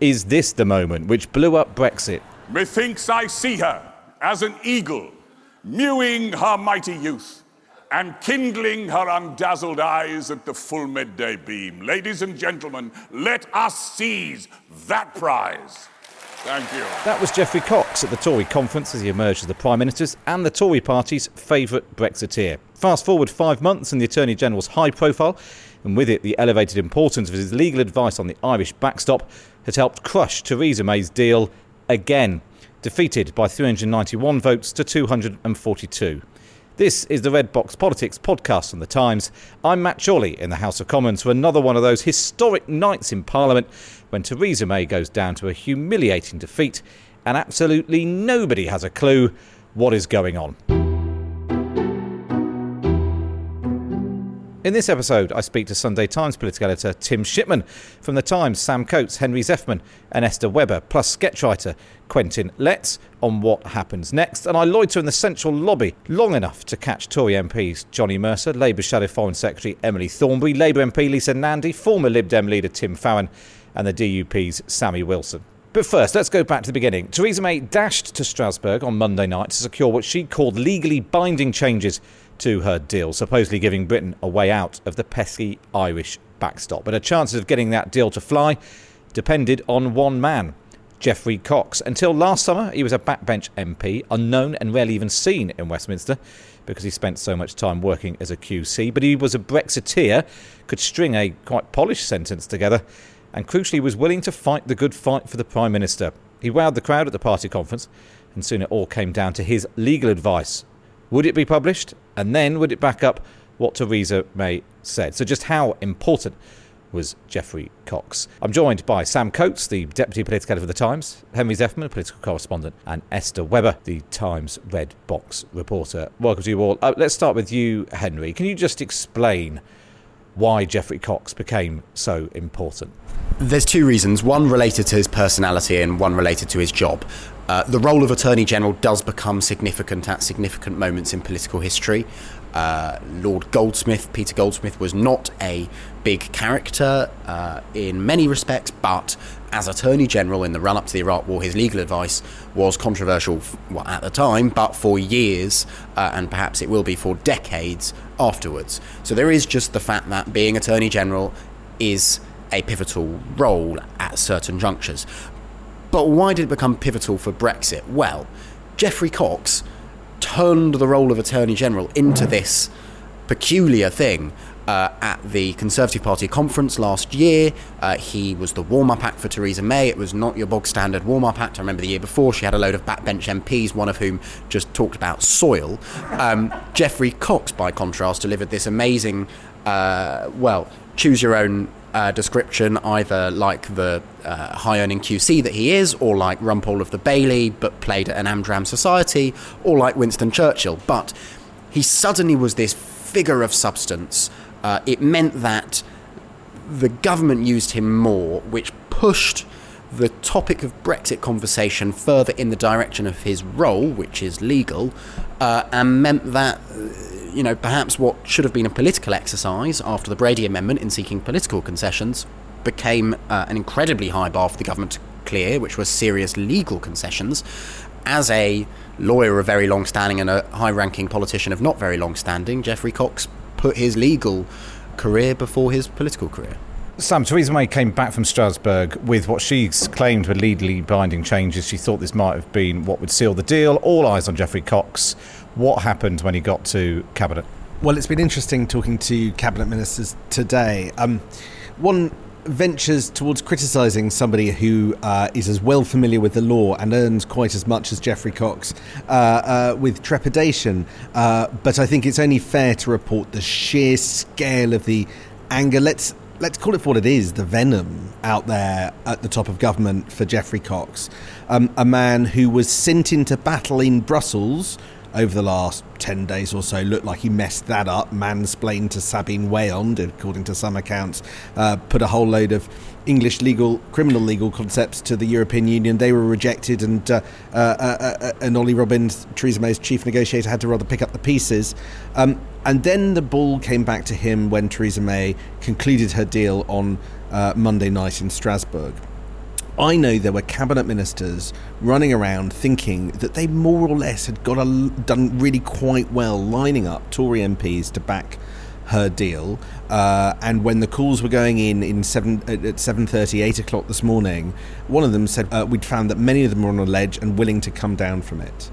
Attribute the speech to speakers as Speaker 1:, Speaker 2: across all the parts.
Speaker 1: Is this the moment which blew up Brexit?
Speaker 2: Methinks I see her as an eagle, mewing her mighty youth and kindling her undazzled eyes at the full midday beam. Ladies and gentlemen, let us seize that prize. Thank you.
Speaker 1: That was Geoffrey Cox at the Tory conference as he emerged as the Prime Minister's and the Tory party's favourite Brexiteer. Fast forward five months and the Attorney General's high profile, and with it the elevated importance of his legal advice on the Irish backstop, has helped crush Theresa May's deal again, defeated by 391 votes to 242. This is the Red Box Politics podcast from The Times. I'm Matt Chorley in the House of Commons for another one of those historic nights in Parliament when Theresa May goes down to a humiliating defeat and absolutely nobody has a clue what is going on. In this episode, I speak to Sunday Times political editor Tim Shipman, from The Times, Sam Coates, Henry Zeffman, and Esther Webber, plus sketch writer Quentin Letts on what happens next. And I loiter in the central lobby long enough to catch Tory MPs Johnny Mercer, Labour Shadow Foreign Secretary Emily Thornberry, Labour MP Lisa Nandy, former Lib Dem leader Tim Farron, and the DUP's Sammy Wilson. But first, let's go back to the beginning. Theresa May dashed to Strasbourg on Monday night to secure what she called legally binding changes to her deal, supposedly giving Britain a way out of the pesky Irish backstop. But her chances of getting that deal to fly depended on one man, Geoffrey Cox. Until last summer, he was a backbench MP, unknown and rarely even seen in Westminster because he spent so much time working as a QC. But he was a Brexiteer, could string a quite polished sentence together, and crucially was willing to fight the good fight for the Prime Minister. He wowed the crowd at the party conference, and soon it all came down to his legal advice would it be published? And then would it back up what Theresa May said? So, just how important was Geoffrey Cox? I'm joined by Sam Coates, the Deputy Political Editor of The Times, Henry Zeffman, Political Correspondent, and Esther Webber, the Times Red Box reporter. Welcome to you all. Uh, let's start with you, Henry. Can you just explain why Geoffrey Cox became so important?
Speaker 3: There's two reasons one related to his personality and one related to his job. Uh, the role of Attorney General does become significant at significant moments in political history. Uh, Lord Goldsmith, Peter Goldsmith, was not a big character uh, in many respects, but as Attorney General in the run up to the Iraq War, his legal advice was controversial well, at the time, but for years, uh, and perhaps it will be for decades afterwards. So there is just the fact that being Attorney General is a pivotal role at certain junctures. But why did it become pivotal for Brexit? Well, Geoffrey Cox turned the role of Attorney General into this peculiar thing. Uh, at the Conservative Party conference last year, uh, he was the warm up act for Theresa May. It was not your bog standard warm up act. I remember the year before she had a load of backbench MPs, one of whom just talked about soil. Um, Geoffrey Cox, by contrast, delivered this amazing, uh, well, choose your own uh, description, either like the uh, high earning QC that he is, or like Rumpole of the Bailey, but played at an Amdram society, or like Winston Churchill. But he suddenly was this figure of substance. Uh, it meant that the government used him more, which pushed the topic of Brexit conversation further in the direction of his role, which is legal, uh, and meant that you know, perhaps what should have been a political exercise after the Brady Amendment in seeking political concessions became uh, an incredibly high bar for the government to clear, which were serious legal concessions. As a lawyer of very long standing and a high ranking politician of not very long standing, Geoffrey Cox put his legal career before his political career.
Speaker 1: Sam, Theresa May came back from Strasbourg with what she claimed were legally binding changes. She thought this might have been what would seal the deal. All eyes on Geoffrey Cox. What happened when he got to Cabinet?
Speaker 4: Well, it's been interesting talking to Cabinet ministers today. Um, one ventures towards criticising somebody who uh, is as well familiar with the law and earns quite as much as Geoffrey Cox uh, uh, with trepidation. Uh, but I think it's only fair to report the sheer scale of the anger. Let's let's call it what it is the venom out there at the top of government for Geoffrey Cox, um, a man who was sent into battle in Brussels over the last 10 days or so looked like he messed that up, mansplained to Sabine Weyand, according to some accounts, uh, put a whole load of English legal, criminal legal concepts to the European Union. They were rejected, and uh, uh, uh, uh and Ollie Robbins, Theresa May's chief negotiator, had to rather pick up the pieces. Um, and then the ball came back to him when Theresa May concluded her deal on uh, Monday night in Strasbourg. I know there were cabinet ministers running around thinking that they more or less had got a, done really quite well lining up Tory MPs to back her deal. Uh, and when the calls were going in in seven at seven thirty, eight o'clock this morning, one of them said uh, we'd found that many of them were on a ledge and willing to come down from it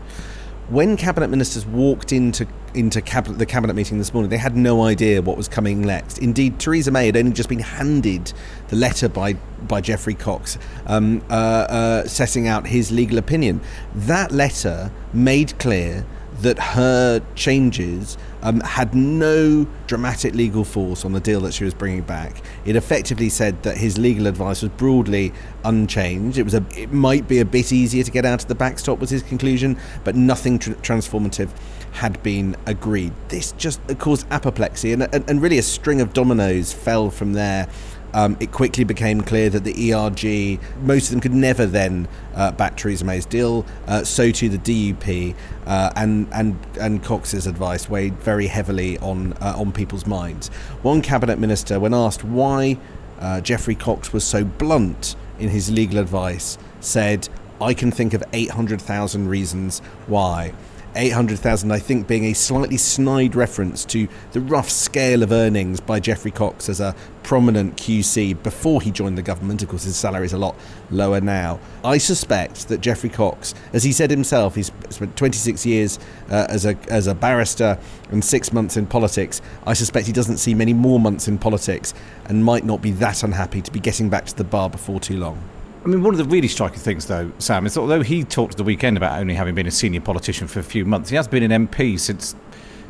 Speaker 4: when cabinet ministers walked into into cabinet, the cabinet meeting this morning, they had no idea what was coming next. Indeed, Theresa May had only just been handed the letter by by Geoffrey Cox, um, uh, uh, setting out his legal opinion. That letter made clear that her changes um, had no dramatic legal force on the deal that she was bringing back. It effectively said that his legal advice was broadly unchanged. It was a, it might be a bit easier to get out of the backstop was his conclusion, but nothing tr- transformative had been agreed. This just caused apoplexy, and, and, and really a string of dominoes fell from there um, it quickly became clear that the ERG, most of them could never then uh, back Theresa May's deal. Uh, so too the DUP, uh, and and and Cox's advice weighed very heavily on uh, on people's minds. One cabinet minister, when asked why uh, Geoffrey Cox was so blunt in his legal advice, said, "I can think of 800,000 reasons why." 800,000, I think, being a slightly snide reference to the rough scale of earnings by Geoffrey Cox as a prominent QC before he joined the government. Of course, his salary is a lot lower now. I suspect that Geoffrey Cox, as he said himself, he's spent 26 years uh, as, a, as a barrister and six months in politics. I suspect he doesn't see many more months in politics and might not be that unhappy to be getting back to the bar before too long.
Speaker 1: I mean, one of the really striking things, though, Sam, is that although he talked the weekend about only having been a senior politician for a few months, he has been an MP since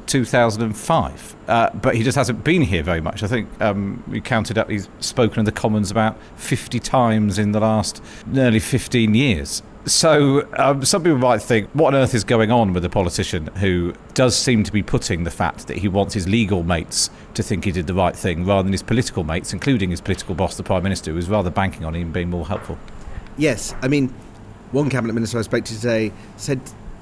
Speaker 1: 2005. Uh, but he just hasn't been here very much. I think um, we counted up, he's spoken in the Commons about 50 times in the last nearly 15 years. So um, some people might think, what on earth is going on with a politician who does seem to be putting the fact that he wants his legal mates to think he did the right thing rather than his political mates, including his political boss, the Prime Minister, who is rather banking on him being more helpful?
Speaker 4: Yes, I mean, one cabinet minister I spoke to today said,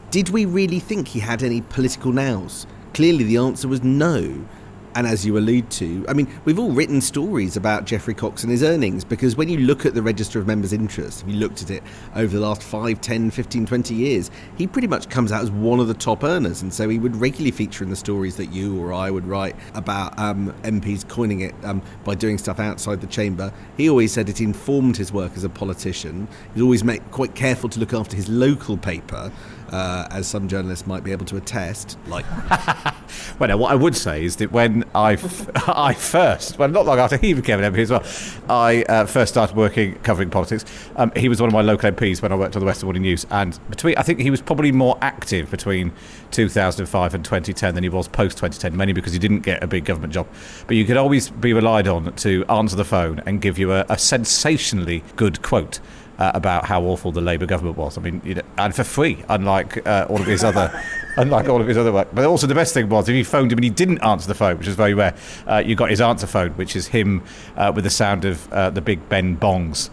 Speaker 4: did we really think he had any political nows? Clearly the answer was no. And as you allude to, I mean, we've all written stories about Geoffrey Cox and his earnings because when you look at the Register of Members' Interest, if you looked at it over the last 5, 10, 15, 20 years, he pretty much comes out as one of the top earners. And so he would regularly feature in the stories that you or I would write about um, MPs coining it um, by doing stuff outside the chamber. He always said it informed his work as a politician. He's always made, quite careful to look after his local paper uh, as some journalists might be able to attest. Like,
Speaker 1: well, now, what I would say is that when I, f- I first, well, not long after he became an MP as well, I uh, first started working covering politics. Um, he was one of my local MPs when I worked on the Western Morning News, and between, I think he was probably more active between 2005 and 2010 than he was post 2010, mainly because he didn't get a big government job. But you could always be relied on to answer the phone and give you a, a sensationally good quote uh, about how awful the Labour government was. I mean, you know, and for free, unlike uh, all of his other, unlike all of his other work. But also the best thing was if you phoned him and he didn't answer the phone, which is very rare, uh, you got his answer phone, which is him uh, with the sound of uh, the Big Ben bongs.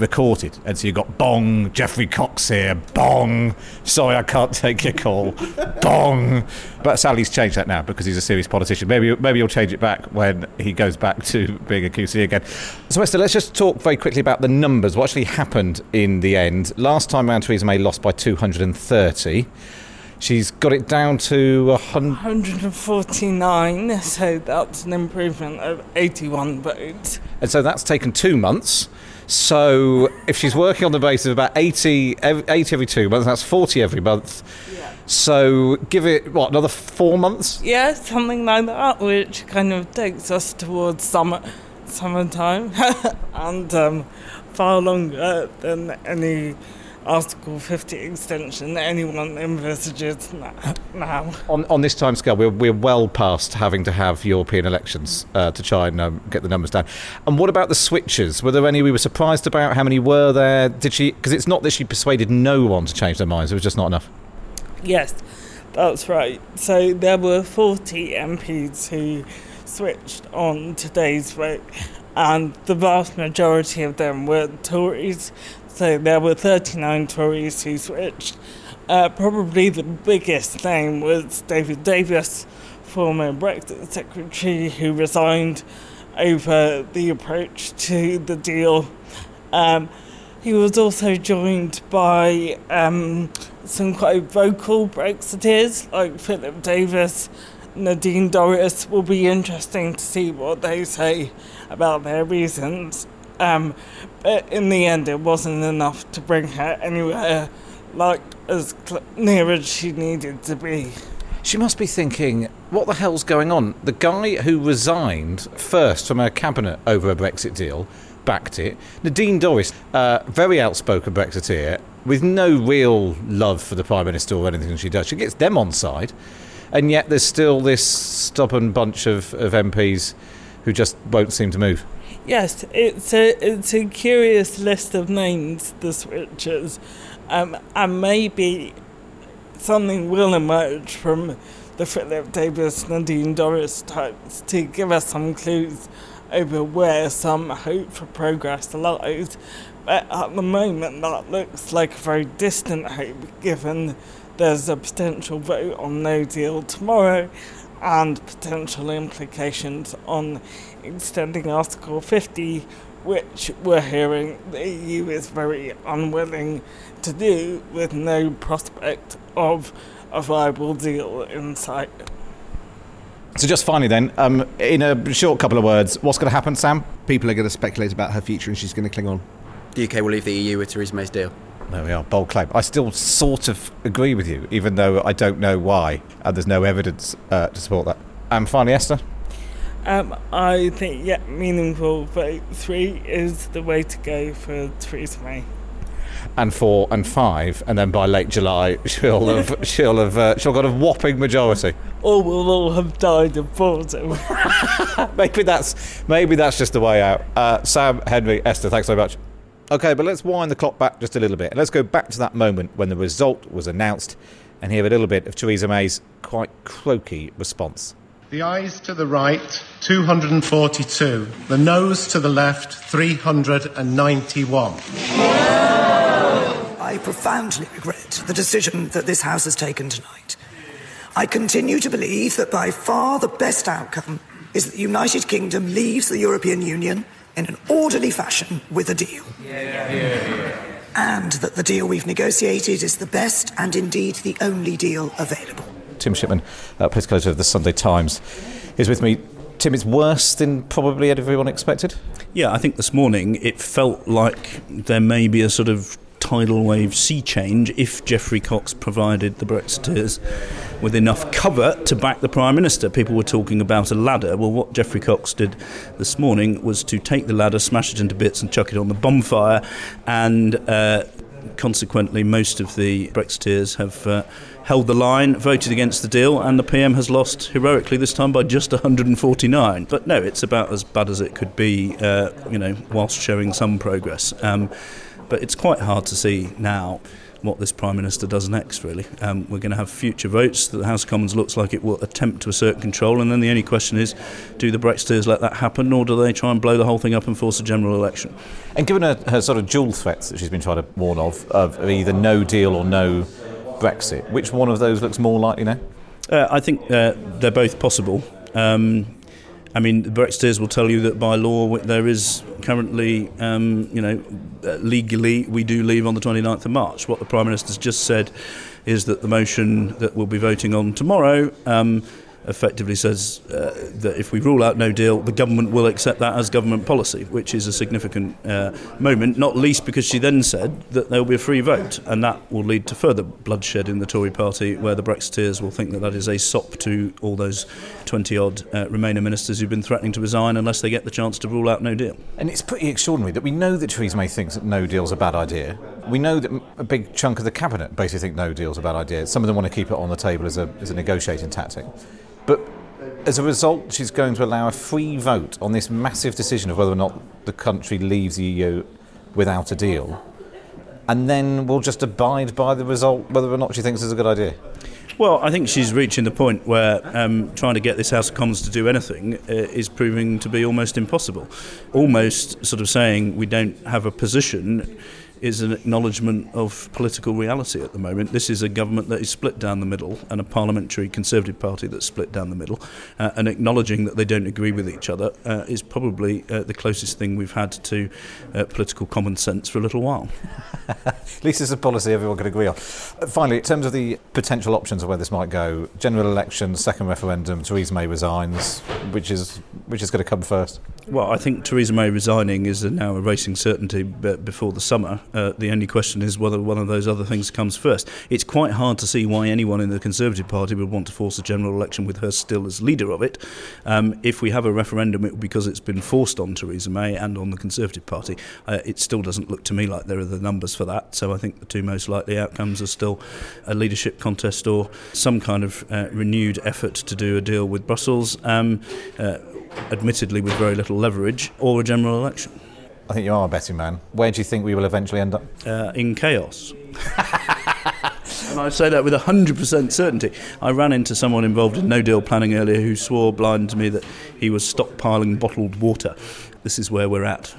Speaker 1: Recorded. And so you've got bong, Geoffrey Cox here, bong, sorry I can't take your call, bong. But Sally's changed that now because he's a serious politician. Maybe maybe he'll change it back when he goes back to being a QC again. So, Esther, let's just talk very quickly about the numbers. What actually happened in the end? Last time around, Theresa May lost by 230. She's got it down to 100.
Speaker 5: 149, so that's an improvement of 81 votes.
Speaker 1: And so that's taken two months. So if she's working on the basis of about 80, 80 every two months, that's 40 every month. So give it, what, another four months?
Speaker 5: Yeah, something like that, which kind of takes us towards summer, summertime, and um, far longer than any Article 50 extension anyone envisages now.
Speaker 1: On, on this timescale, we're, we're well past having to have European elections uh, to try and um, get the numbers down. And what about the switches? Were there any we were surprised about? How many were there? Did she? Because it's not that she persuaded no one to change their minds. It was just not enough.
Speaker 5: Yes, that's right. So there were 40 MPs who switched on today's vote, and the vast majority of them were Tories. So there were 39 Tories who switched. Uh, probably the biggest name was David Davis, former Brexit secretary, who resigned over the approach to the deal. Um, he was also joined by um, some quite vocal Brexiteers like Philip Davies, Nadine Dorries. Will be interesting to see what they say about their reasons. Um, but in the end, it wasn't enough to bring her anywhere like as cl- near as she needed to be.
Speaker 1: She must be thinking, what the hell's going on? The guy who resigned first from her cabinet over a Brexit deal backed it. Nadine Dorries, uh, very outspoken Brexiteer, with no real love for the Prime Minister or anything she does. She gets them on side, and yet there's still this stubborn bunch of, of MPs who just won't seem to move.
Speaker 5: Yes, it's a it's a curious list of names, the switchers, um, and maybe something will emerge from the Philip Davies, Nadine Dorries types to give us some clues over where some hope for progress lies. But at the moment, that looks like a very distant hope, given there's a potential vote on no deal tomorrow and potential implications on extending Article 50, which we're hearing the EU is very unwilling to do with no prospect of a viable deal in sight.
Speaker 1: So just finally then, um, in a short couple of words, what's going to happen, Sam?
Speaker 4: People are going to speculate about her future and she's going to cling on.
Speaker 3: The UK will leave the EU with Theresa May's deal.
Speaker 1: There we are, bold claim. I still sort of agree with you, even though I don't know why, and there's no evidence uh, to support that. And finally, Esther?
Speaker 5: Um, I think, yeah, meaningful vote three is the way to go for Theresa May.
Speaker 1: and four and five, and then by late July she'll have she'll have uh, she'll got a whopping majority.
Speaker 5: Or we'll all have died of boredom.
Speaker 1: maybe that's maybe that's just the way out. Uh, Sam, Henry, Esther, thanks so much. Okay, but let's wind the clock back just a little bit. and Let's go back to that moment when the result was announced, and hear a little bit of Theresa May's quite croaky response.
Speaker 6: The ayes to the right, 242. The noes to the left, 391.
Speaker 7: I profoundly regret the decision that this House has taken tonight. I continue to believe that by far the best outcome is that the United Kingdom leaves the European Union in an orderly fashion with a deal. And that the deal we've negotiated is the best and indeed the only deal available.
Speaker 1: Tim Shipman, uh, political editor of the Sunday Times, is with me. Tim, it's worse than probably everyone expected.
Speaker 8: Yeah, I think this morning it felt like there may be a sort of tidal wave sea change if Geoffrey Cox provided the Brexiteers with enough cover to back the Prime Minister. People were talking about a ladder. Well, what Geoffrey Cox did this morning was to take the ladder, smash it into bits, and chuck it on the bonfire, and uh, consequently, most of the Brexiteers have. Uh, held the line, voted against the deal, and the PM has lost heroically this time by just 149. But no, it's about as bad as it could be, uh, you know, whilst showing some progress. Um, but it's quite hard to see now what this Prime Minister does next, really. Um, we're going to have future votes. The House of Commons looks like it will attempt to assert control, and then the only question is do the Brexiteers let that happen, or do they try and blow the whole thing up and force a general election?
Speaker 1: And given her, her sort of dual threats that she's been trying to warn of, of either no deal or no Brexit, which one of those looks more likely now?
Speaker 8: Uh, I think uh, they're both possible. Um, I mean, the Brexiteers will tell you that by law there is currently, um, you know, uh, legally we do leave on the 29th of March. What the Prime Minister's just said is that the motion that we'll be voting on tomorrow um, effectively says uh, that if we rule out no deal, the government will accept that as government policy, which is a significant uh, moment, not least because she then said that there will be a free vote, and that will lead to further bloodshed in the Tory party, where the Brexiteers will think that that is a sop to all those 20 odd uh, Remainer ministers who've been threatening to resign unless they get the chance to rule out no deal.
Speaker 1: And it's pretty extraordinary that we know that Theresa May thinks that no deal's a bad idea. We know that a big chunk of the cabinet basically think no deal's a bad idea. Some of them want to keep it on the table as a, as a negotiating tactic. But as a result, she's going to allow a free vote on this massive decision of whether or not the country leaves the EU without a deal. And then we'll just abide by the result, whether or not she thinks it's a good idea.
Speaker 8: Well, I think she's reaching the point where um, trying to get this House of Commons to do anything uh, is proving to be almost impossible. Almost sort of saying we don't have a position is an acknowledgement of political reality at the moment. This is a government that is split down the middle and a parliamentary Conservative Party that's split down the middle. Uh, and acknowledging that they don't agree with each other uh, is probably uh, the closest thing we've had to uh, political common sense for a little while.
Speaker 1: At least it's a policy everyone can agree on. Uh, finally, in terms of the potential options of where this might go, general election, second referendum, Theresa May resigns, which is which is going to come first?
Speaker 8: Well, I think Theresa May resigning is now a racing certainty before the summer. Uh, the only question is whether one of those other things comes first. It's quite hard to see why anyone in the Conservative Party would want to force a general election with her still as leader of it. Um, if we have a referendum, it will be because it's been forced on Theresa May and on the Conservative Party. Uh, it still doesn't look to me like there are the numbers for that. So I think the two most likely outcomes are still a leadership contest or some kind of uh, renewed effort to do a deal with Brussels. Um, uh, admittedly with very little leverage, or a general election.
Speaker 1: I think you are a betting man. Where do you think we will eventually end up?
Speaker 8: Uh, in chaos. and I say that with 100% certainty. I ran into someone involved in no deal planning earlier who swore blind to me that he was stockpiling bottled water. This is where we're at.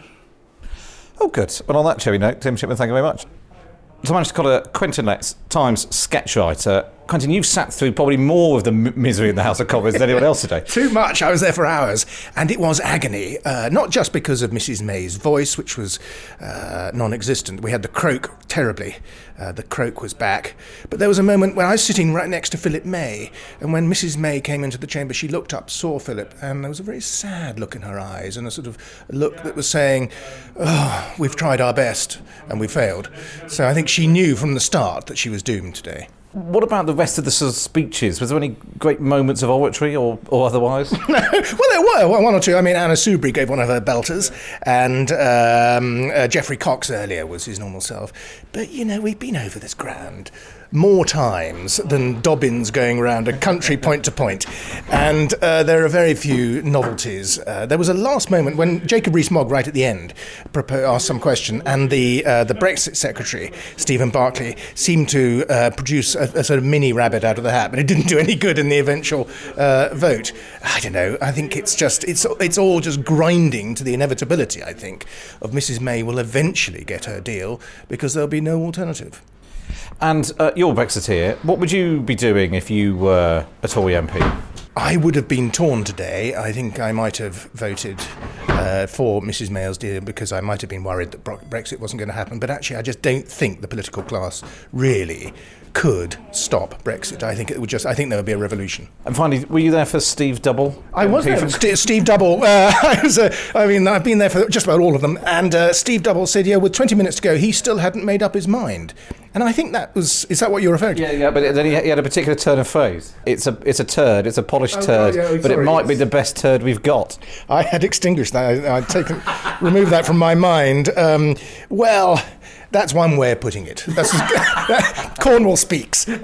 Speaker 1: Oh, good. Well, on that cherry note, Tim Shipman, thank you very much. So I managed to call a Quentin Letts, Times sketch writer. Quentin, you've sat through probably more of the misery in the House of Commons than anyone else today.
Speaker 9: Too much. I was there for hours. And it was agony, uh, not just because of Mrs. May's voice, which was uh, non existent. We had the croak terribly. Uh, the croak was back. But there was a moment when I was sitting right next to Philip May, and when Mrs. May came into the chamber, she looked up, saw Philip, and there was a very sad look in her eyes, and a sort of look that was saying, Oh, we've tried our best, and we failed. So I think she knew from the start that she was doomed today.
Speaker 1: What about the rest of the sort of speeches? Was there any great moments of oratory or, or otherwise? no.
Speaker 9: well, there were one or two. I mean, Anna Soubry gave one of her belters, and um, uh, Geoffrey Cox earlier was his normal self. But, you know, we've been over this ground more times than Dobbins going around a country point to point. And uh, there are very few novelties. Uh, there was a last moment when Jacob Rees-Mogg, right at the end, asked some question, and the uh, the Brexit secretary, Stephen Barclay, seemed to uh, produce a, a, sort of mini rabbit out of the hat, but it didn't do any good in the eventual uh, vote. I don't know. I think it's just it's it's all just grinding to the inevitability. I think of Mrs May will eventually get her deal because there'll be no alternative.
Speaker 1: And uh, you're Brexiteer. What would you be doing if you were a Tory MP?
Speaker 9: I would have been torn today. I think I might have voted uh, for Mrs May's deal because I might have been worried that Brexit wasn't going to happen. But actually, I just don't think the political class really could stop Brexit. I think it would just. I think there would be a revolution.
Speaker 1: And finally, were you there for Steve Double?
Speaker 9: I was there. St- Steve Double. Uh, I was. Uh, I mean, I've been there for just about all of them. And uh, Steve Double said, "Yeah, with 20 minutes to go, he still hadn't made up his mind." And I think that was. Is that what you're referring to?
Speaker 1: Yeah, yeah. But then he had a particular turn of phrase. It's a. It's a turd. It's a polished oh, turd. Yeah, but it might be the best turd we've got.
Speaker 9: I had extinguished that. I, would taken, removed that from my mind. Um, well. That's one way of putting it. That's Cornwall speaks.
Speaker 1: and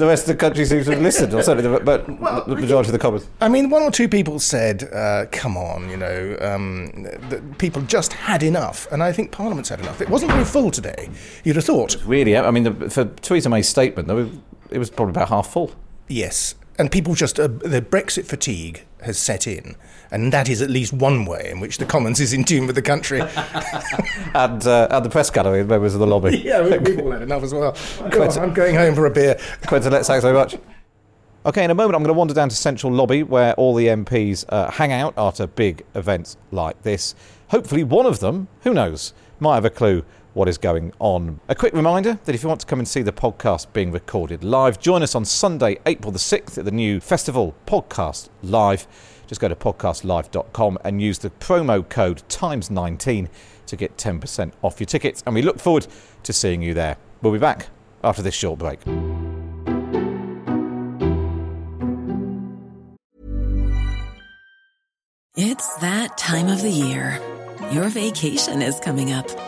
Speaker 1: the rest of the country seems to have listened, or certainly the, but the majority of the Commons.
Speaker 9: I mean, one or two people said, uh, "Come on, you know, um, that people just had enough," and I think Parliament's had enough. It wasn't very full today. You'd have thought.
Speaker 1: Really, I mean, the, for Theresa May's statement, though, it was probably about half full.
Speaker 9: Yes, and people just uh, the Brexit fatigue has set in, and that is at least one way in which the Commons is in tune with the country.
Speaker 1: and, uh, and the press gallery members of the lobby.
Speaker 9: yeah, we've all had enough as well. I'm going home for a beer.
Speaker 1: Quentin, let's thanks very much. Okay, in a moment, I'm going to wander down to Central Lobby where all the MPs uh, hang out after big events like this. Hopefully, one of them, who knows, might have a clue what is going on. A quick reminder that if you want to come and see the podcast being recorded live, join us on Sunday, April the 6th at the new festival Podcast Live. Just go to podcastlive.com and use the promo code TIMES19 to get 10% off your tickets. And we look forward to seeing you there. We'll be back after this short break.
Speaker 10: It's that time of the year. Your vacation is coming up.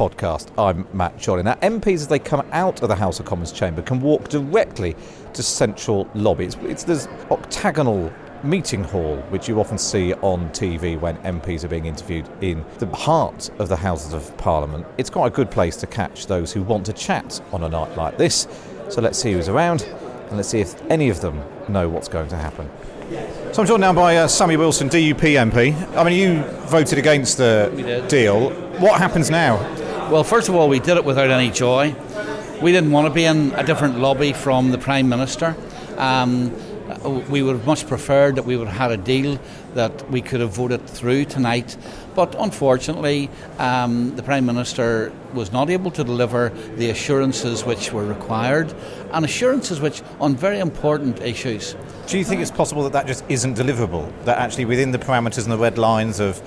Speaker 1: podcast. I'm Matt Chorley. Now, MPs, as they come out of the House of Commons chamber, can walk directly to Central Lobby. It's, it's this octagonal meeting hall, which you often see on TV when MPs are being interviewed in the heart of the Houses of Parliament. It's quite a good place to catch those who want to chat on a night like this. So let's see who's around and let's see if any of them know what's going to happen. So I'm joined now by uh, Sammy Wilson, DUP MP. I mean, you voted against the deal. What happens now?
Speaker 11: Well, first of all, we did it without any joy. We didn't want to be in a different lobby from the Prime Minister. Um, we would have much preferred that we would have had a deal that we could have voted through tonight. But unfortunately, um, the Prime Minister was not able to deliver the assurances which were required, and assurances which, on very important issues.
Speaker 1: Do you think it's possible that that just isn't deliverable? That actually, within the parameters and the red lines of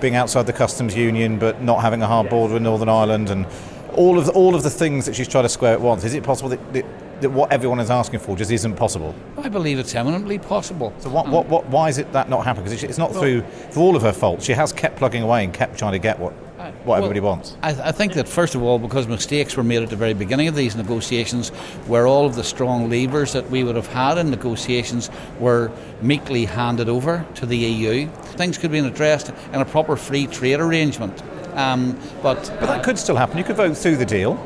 Speaker 1: being outside the customs union but not having a hard border in Northern Ireland and all of the, all of the things that she's trying to square at once, is it possible that, that that what everyone is asking for just isn't possible?
Speaker 11: I believe it's eminently possible.
Speaker 1: So what, what, mm. what, why is it that not happening? Because it's not through for all of her fault. She has kept plugging away and kept trying to get what what
Speaker 11: well,
Speaker 1: everybody wants.
Speaker 11: I, I, think that first of all, because mistakes were made at the very beginning of these negotiations, where all of the strong levers that we would have had in negotiations were meekly handed over to the EU, things could have been addressed in a proper free trade arrangement. Um, but
Speaker 1: but that could still happen. You could vote through the deal.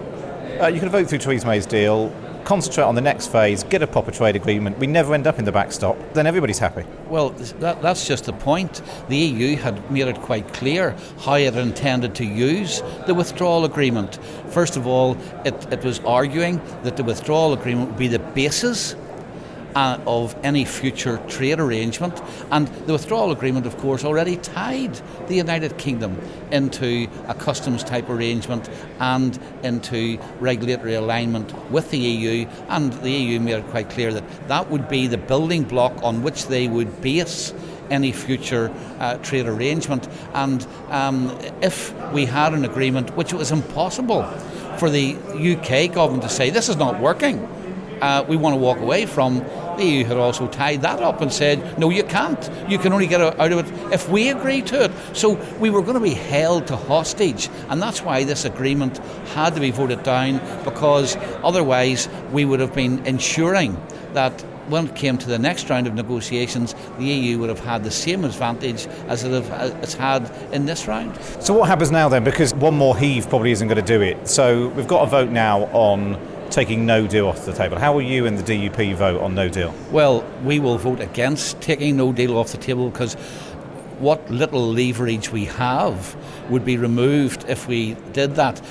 Speaker 1: Uh, you could vote through Theresa May's deal concentrate on the next phase, get a proper trade agreement. We never end up in the backstop. Then everybody's happy.
Speaker 11: Well, that, that's just the point. The EU had made it quite clear how it intended to use the withdrawal agreement. First of all, it, it was arguing that the withdrawal agreement would be the basis uh, of any future trade arrangement. And the withdrawal agreement, of course, already tied the United Kingdom into a customs type arrangement and into regulatory alignment with the EU. And the EU made it quite clear that that would be the building block on which they would base any future uh, trade arrangement. And um, if we had an agreement, which it was impossible for the UK government to say, this is not working, uh, we want to walk away from, the EU had also tied that up and said, no, you can't. You can only get out of it if we agree to it. So we were going to be held to hostage. And that's why this agreement had to be voted down, because otherwise we would have been ensuring that when it came to the next round of negotiations, the EU would have had the same advantage as it have, it's had in this round.
Speaker 1: So what happens now then? Because one more heave probably isn't going to do it. So we've got a vote now on taking no deal off the table. How will you and the DUP vote on no deal?
Speaker 11: Well, we will vote against taking no deal off the table because what little leverage we have would be removed if we did that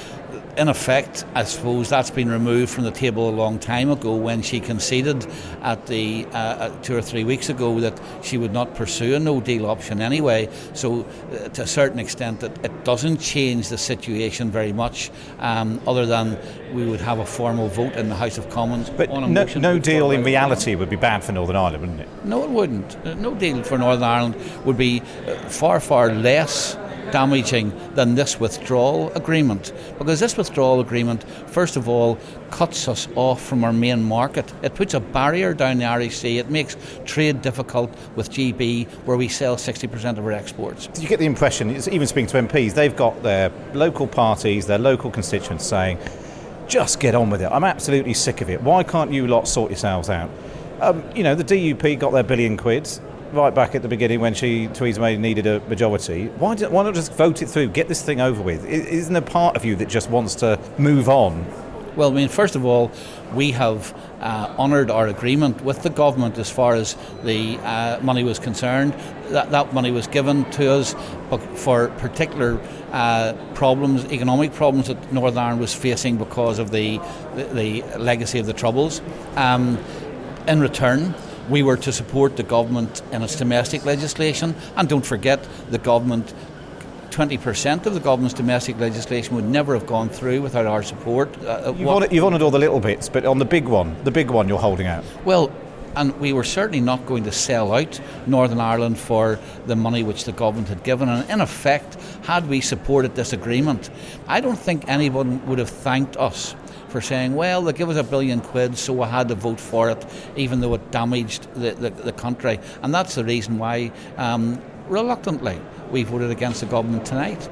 Speaker 11: in effect, I suppose that's been removed from the table a long time ago when she conceded at the uh, two or three weeks ago that she would not pursue a no deal option anyway. So, uh, to a certain extent, it, it, doesn't change the situation very much, um, other than we would have a formal vote in the House of Commons.
Speaker 1: But no, no deal in reality would be bad for Northern Ireland, wouldn't it?
Speaker 11: No, it wouldn't. Uh, no deal for Northern Ireland would be uh, far, far less damaging than this withdrawal agreement. Because this withdrawal agreement, first of all, cuts us off from our main market. It puts a barrier down the Irish Sea. It makes trade difficult with GB, where we sell 60% of our exports.
Speaker 1: You get the impression, even speaking to MPs, they've got their local parties, their local constituents saying, just get on with it. I'm absolutely sick of it. Why can't you lot sort yourselves out? Um, you know, the DUP got their billion quids right back at the beginning when she Theresa May needed a majority. Why, why not just vote it through, get this thing over with? Isn't there part of you that just wants to move on?
Speaker 11: Well, I mean, first of all, we have uh, honoured our agreement with the government as far as the uh, money was concerned. That, that money was given to us for particular uh, problems, economic problems that Northern Ireland was facing because of the, the, the legacy of the Troubles. Um, in return, we were to support the government in its domestic legislation. And don't forget, the government 20% of the government's domestic legislation would never have gone through without our support.
Speaker 1: Uh, you've, honoured, you've honoured all the little bits, but on the big one, the big one you're holding out.
Speaker 11: Well, and we were certainly not going to sell out Northern Ireland for the money which the government had given. And in effect, had we supported this agreement, I don't think anyone would have thanked us for saying, well, they give us a billion quid, so we had to vote for it, even though it damaged the, the, the country. And that's the reason why, um, reluctantly, we voted against the government tonight.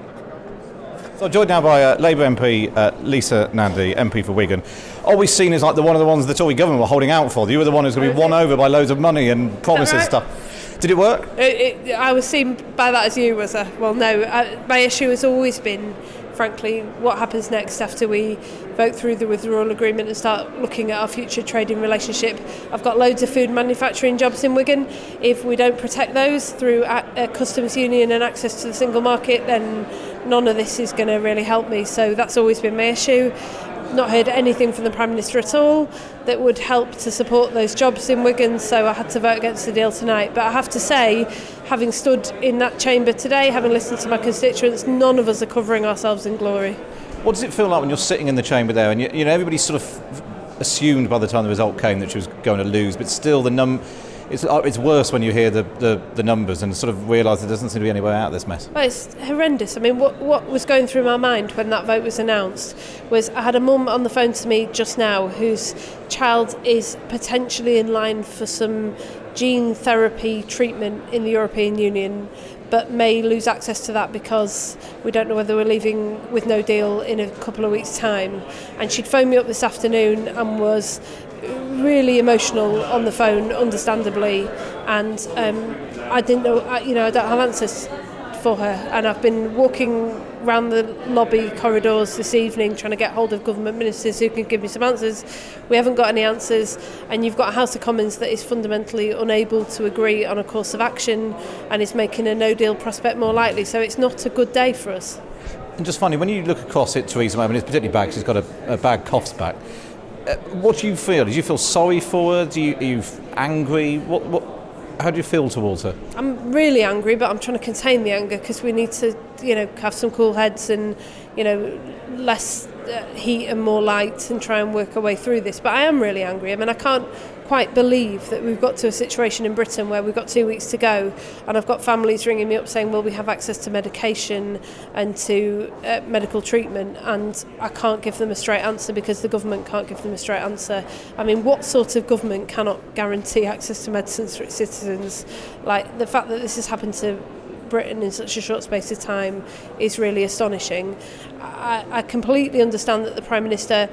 Speaker 1: So joined now by uh, Labour MP uh, Lisa Nandy, MP for Wigan. Always seen as like the one of the ones the Tory government were holding out for. You were the one who's going to be won over by loads of money and promises right? stuff. Did it work?
Speaker 12: It, it, I was seen by that as you was a well. No, uh, my issue has always been frankly, what happens next after we vote through the withdrawal agreement and start looking at our future trading relationship. I've got loads of food manufacturing jobs in Wigan. If we don't protect those through a customs union and access to the single market, then none of this is going to really help me. So that's always been my issue not heard anything from the Prime Minister at all that would help to support those jobs in Wigan, so I had to vote against the deal tonight. But I have to say, having stood in that chamber today, having listened to my constituents, none of us are covering ourselves in glory.
Speaker 1: What does it feel like when you're sitting in the chamber there and you, you know everybody sort of assumed by the time the result came that she was going to lose, but still the num it's, uh, it's worse when you hear the, the, the numbers and sort of realise there doesn't seem to be any way out of this mess.
Speaker 12: Well, it's horrendous. I mean, what, what was going through my mind when that vote was announced was I had a mum on the phone to me just now whose child is potentially in line for some gene therapy treatment in the European Union but may lose access to that because we don't know whether we're leaving with no deal in a couple of weeks' time. And she'd phoned me up this afternoon and was really emotional on the phone, understandably, and um, I didn't know, you know, I don't have answers for her, and I've been walking around the lobby corridors this evening trying to get hold of government ministers who can give me some answers. We haven't got any answers, and you've got a House of Commons that is fundamentally unable to agree on a course of action and is making a no deal prospect more likely. So it's not a good day for us.
Speaker 1: And just funny, when you look across it, Theresa May, I mean, it's particularly bad because she's got a, a bad coughs back what do you feel? Do you feel sorry for her? Do you, are you angry? What, what, how do you feel towards her?
Speaker 12: I'm really angry, but I'm trying to contain the anger because we need to, you know, have some cool heads and, you know, less uh, heat and more light and try and work our way through this. But I am really angry. I mean, I can't quite believe that we've got to a situation in Britain where we've got two weeks to go, and I've got families ringing me up saying, "Well, we have access to medication and to uh, medical treatment," and I can't give them a straight answer because the government can't give them a straight answer. I mean, what sort of government cannot guarantee access to medicines for its citizens? Like the fact that this has happened to Britain in such a short space of time is really astonishing. I, I completely understand that the Prime Minister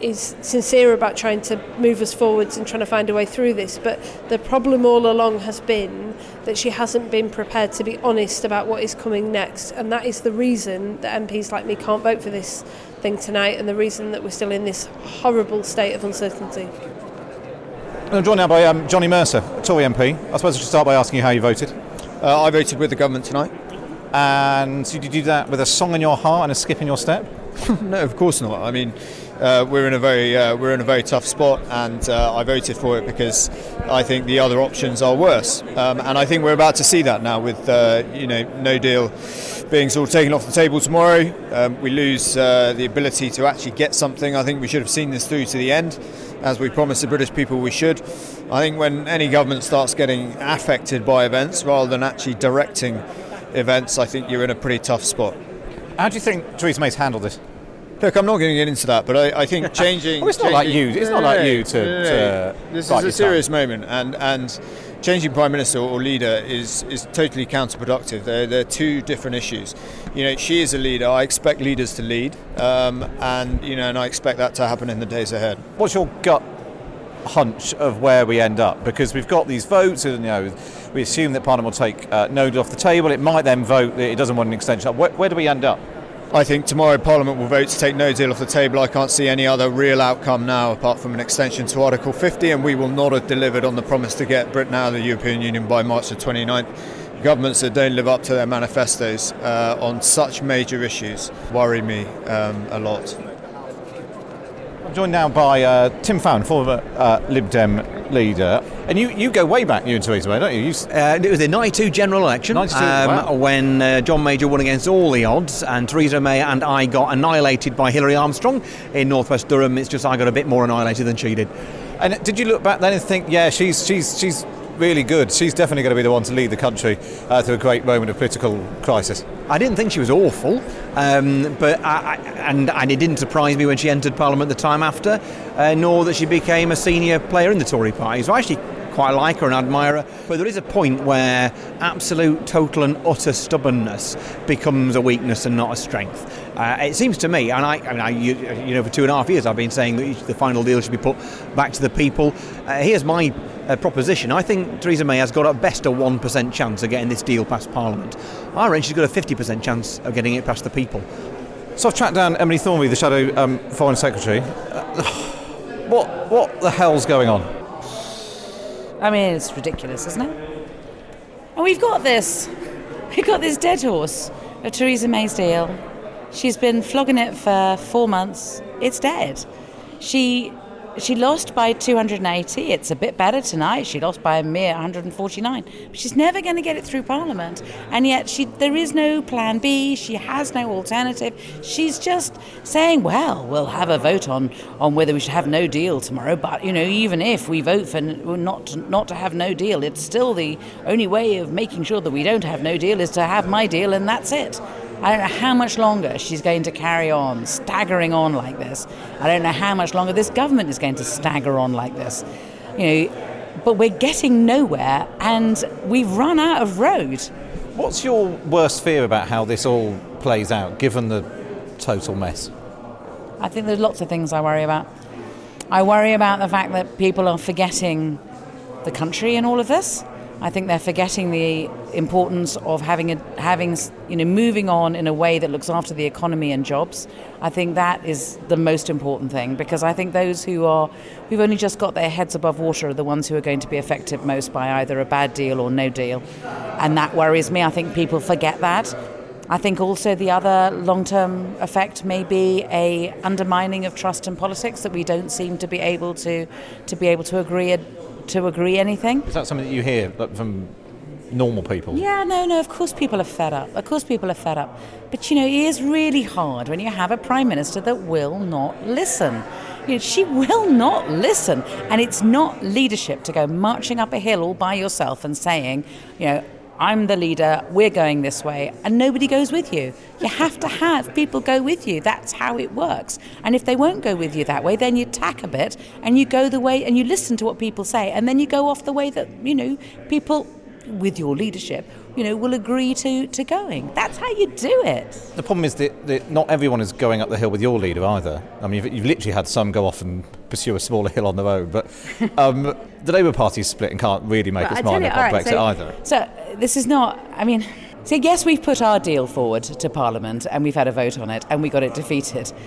Speaker 12: is sincere about trying to move us forwards and trying to find a way through this. But the problem all along has been that she hasn't been prepared to be honest about what is coming next. And that is the reason that MPs like me can't vote for this thing tonight and the reason that we're still in this horrible state of uncertainty.
Speaker 1: I'm joined now by um, Johnny Mercer, Tory MP. I suppose I should start by asking you how you voted.
Speaker 13: Uh, I voted with the government tonight.
Speaker 1: And did you do that with a song in your heart and a skip in your step?
Speaker 13: no, of course not. I mean, uh, we're in a very uh, we're in a very tough spot, and uh, I voted for it because I think the other options are worse, um, and I think we're about to see that now with uh, you know no deal being sort of taken off the table tomorrow. Um, we lose uh, the ability to actually get something. I think we should have seen this through to the end, as we promised the British people we should. I think when any government starts getting affected by events rather than actually directing events, I think you're in a pretty tough spot.
Speaker 1: How do you think Theresa May's handled this?
Speaker 13: Look, I'm not going to get into that, but I, I think changing.
Speaker 1: well, it's not
Speaker 13: changing,
Speaker 1: like you. It's not like you to.
Speaker 13: no, no,
Speaker 1: to
Speaker 13: this is a serious
Speaker 1: tongue.
Speaker 13: moment, and and changing prime minister or leader is is totally counterproductive. They're they're two different issues. You know, she is a leader. I expect leaders to lead, um, and you know, and I expect that to happen in the days ahead.
Speaker 1: What's your gut hunch of where we end up? Because we've got these votes, and you know, we assume that Parliament will take uh, no off the table. It might then vote that it doesn't want an extension. Where, where do we end up?
Speaker 13: I think tomorrow Parliament will vote to take no deal off the table. I can't see any other real outcome now apart from an extension to Article 50, and we will not have delivered on the promise to get Britain out of the European Union by March the 29th. Governments that don't live up to their manifestos uh, on such major issues worry me um, a lot.
Speaker 1: I'm joined now by uh, Tim Farron, former uh, Lib Dem leader. And you, you go way back, you and Theresa May, don't you? you s-
Speaker 14: Uh, it was the 92 general election
Speaker 1: 92,
Speaker 14: um,
Speaker 1: wow.
Speaker 14: when uh, John Major won against all the odds, and Theresa May and I got annihilated by Hilary Armstrong in northwest Durham. It's just I got a bit more annihilated than she did.
Speaker 1: And did you look back then and think, yeah, she's she's she's really good. She's definitely going to be the one to lead the country uh, through a great moment of political crisis.
Speaker 14: I didn't think she was awful, um, but I, I, and, and it didn't surprise me when she entered Parliament the time after, uh, nor that she became a senior player in the Tory party. So I actually quite like her and admire her. But there is a point where absolute, total, and utter stubbornness becomes a weakness and not a strength. Uh, it seems to me, and I, I mean, I, you, you know, for two and a half years I've been saying that the final deal should be put back to the people. Uh, here's my uh, proposition. I think Theresa May has got at best a 1% chance of getting this deal past Parliament. I reckon she's got a 50% chance of getting it past the people.
Speaker 1: So I've tracked down Emily Thornberry, the shadow um, foreign secretary. Uh, what what the hell's going on?
Speaker 15: I mean, it's ridiculous, isn't it? And we've got this. We've got this dead horse, of Theresa May's deal. She's been flogging it for four months. It's dead. She she lost by 280. It's a bit better tonight. She lost by a mere 149. But she's never going to get it through Parliament. And yet she there is no plan B. She has no alternative. She's just saying, well, we'll have a vote on, on whether we should have no deal tomorrow. But, you know, even if we vote for not to, not to have no deal, it's still the only way of making sure that we don't have no deal is to have my deal and that's it. I don't know how much longer she's going to carry on, staggering on like this. I don't know how much longer this government is going to stagger on like this. You know, but we're getting nowhere and we've run out of road.
Speaker 1: What's your worst fear about how this all plays out, given the total mess?
Speaker 15: I think there's lots of things I worry about. I worry about the fact that people are forgetting the country in all of this. I think they're forgetting the importance of having a, having you know moving on in a way that looks after the economy and jobs. I think that is the most important thing because I think those who are who've only just got their heads above water are the ones who are going to be affected most by either a bad deal or no deal, and that worries me. I think people forget that. I think also the other long-term effect may be a undermining of trust in politics that we don't seem to be able to to be able to agree to agree anything.
Speaker 1: Is that something that you hear from normal people?
Speaker 15: Yeah, no, no, of course people are fed up. Of course people are fed up. But you know, it is really hard when you have a prime minister that will not listen. You know, she will not listen. And it's not leadership to go marching up a hill all by yourself and saying, you know, I'm the leader, we're going this way, and nobody goes with you. You have to have people go with you. That's how it works. And if they won't go with you that way, then you tack a bit and you go the way and you listen to what people say, and then you go off the way that, you know, people with your leadership, you know, will agree to, to going. That's how you do it.
Speaker 1: The problem is that, that not everyone is going up the hill with your leader either. I mean, you've, you've literally had some go off and pursue a smaller hill on their own, but um, the Labour Party's split and can't really make its mind up on Brexit
Speaker 15: so,
Speaker 1: either.
Speaker 15: So this is not, I mean, so yes, we've put our deal forward to Parliament and we've had a vote on it and we got it defeated.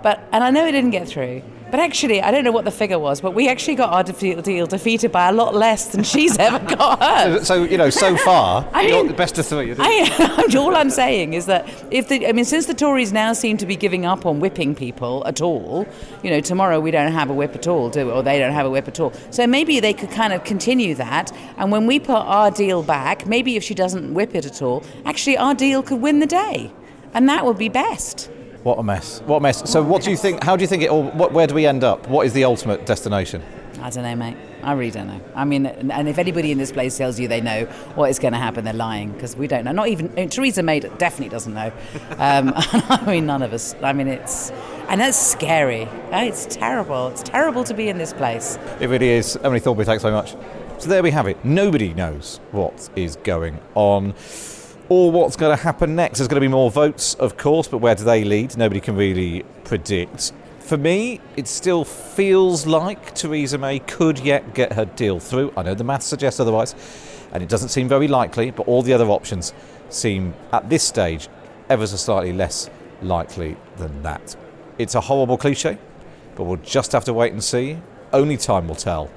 Speaker 15: But, and I know it didn't get through, but actually, I don't know what the figure was, but we actually got our deal defeated by a lot less than she's ever got hers.
Speaker 1: So, so, you know, so far,
Speaker 15: I
Speaker 1: you're
Speaker 15: mean-
Speaker 1: the best of three.
Speaker 15: I, all I'm saying is that if the, I mean, since the Tories now seem to be giving up on whipping people at all, you know, tomorrow we don't have a whip at all, do or they don't have a whip at all. So maybe they could kind of continue that, and when we put our deal back, maybe if she doesn't whip it at all, actually our deal could win the day, and that would be best.
Speaker 1: What a mess. What a mess. So, what do you think? How do you think it all? What, where do we end up? What is the ultimate destination?
Speaker 15: I don't know, mate. I really don't know. I mean, and if anybody in this place tells you they know what is going to happen, they're lying because we don't know. Not even I mean, Theresa May definitely doesn't know. Um, I mean, none of us. I mean, it's and that's scary. Uh, It's terrible. It's terrible to be in this place.
Speaker 1: It really is. Emily Thornberry, thanks so much. So there we have it. Nobody knows what is going on or what's going to happen next. There's going to be more votes, of course, but where do they lead? Nobody can really predict. For me, it still feels like Theresa May could yet get her deal through. I know the maths suggests otherwise, and it doesn't seem very likely, but all the other options seem, at this stage, ever so slightly less likely than that. It's a horrible cliche, but we'll just have to wait and see. Only time will tell.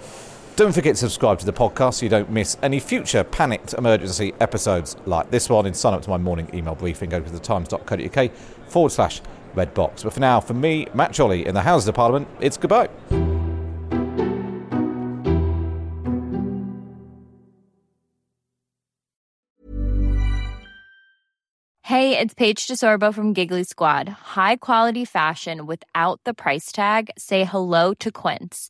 Speaker 1: Don't forget to subscribe to the podcast so you don't miss any future panicked emergency episodes like this one. And sign up to my morning email briefing. Go to thetimes.co.uk forward slash red box. But for now, for me, Matt Chorley in the Houses of Parliament, it's goodbye.
Speaker 16: Hey, it's Paige DeSorbo from Giggly Squad. High quality fashion without the price tag. Say hello to Quince.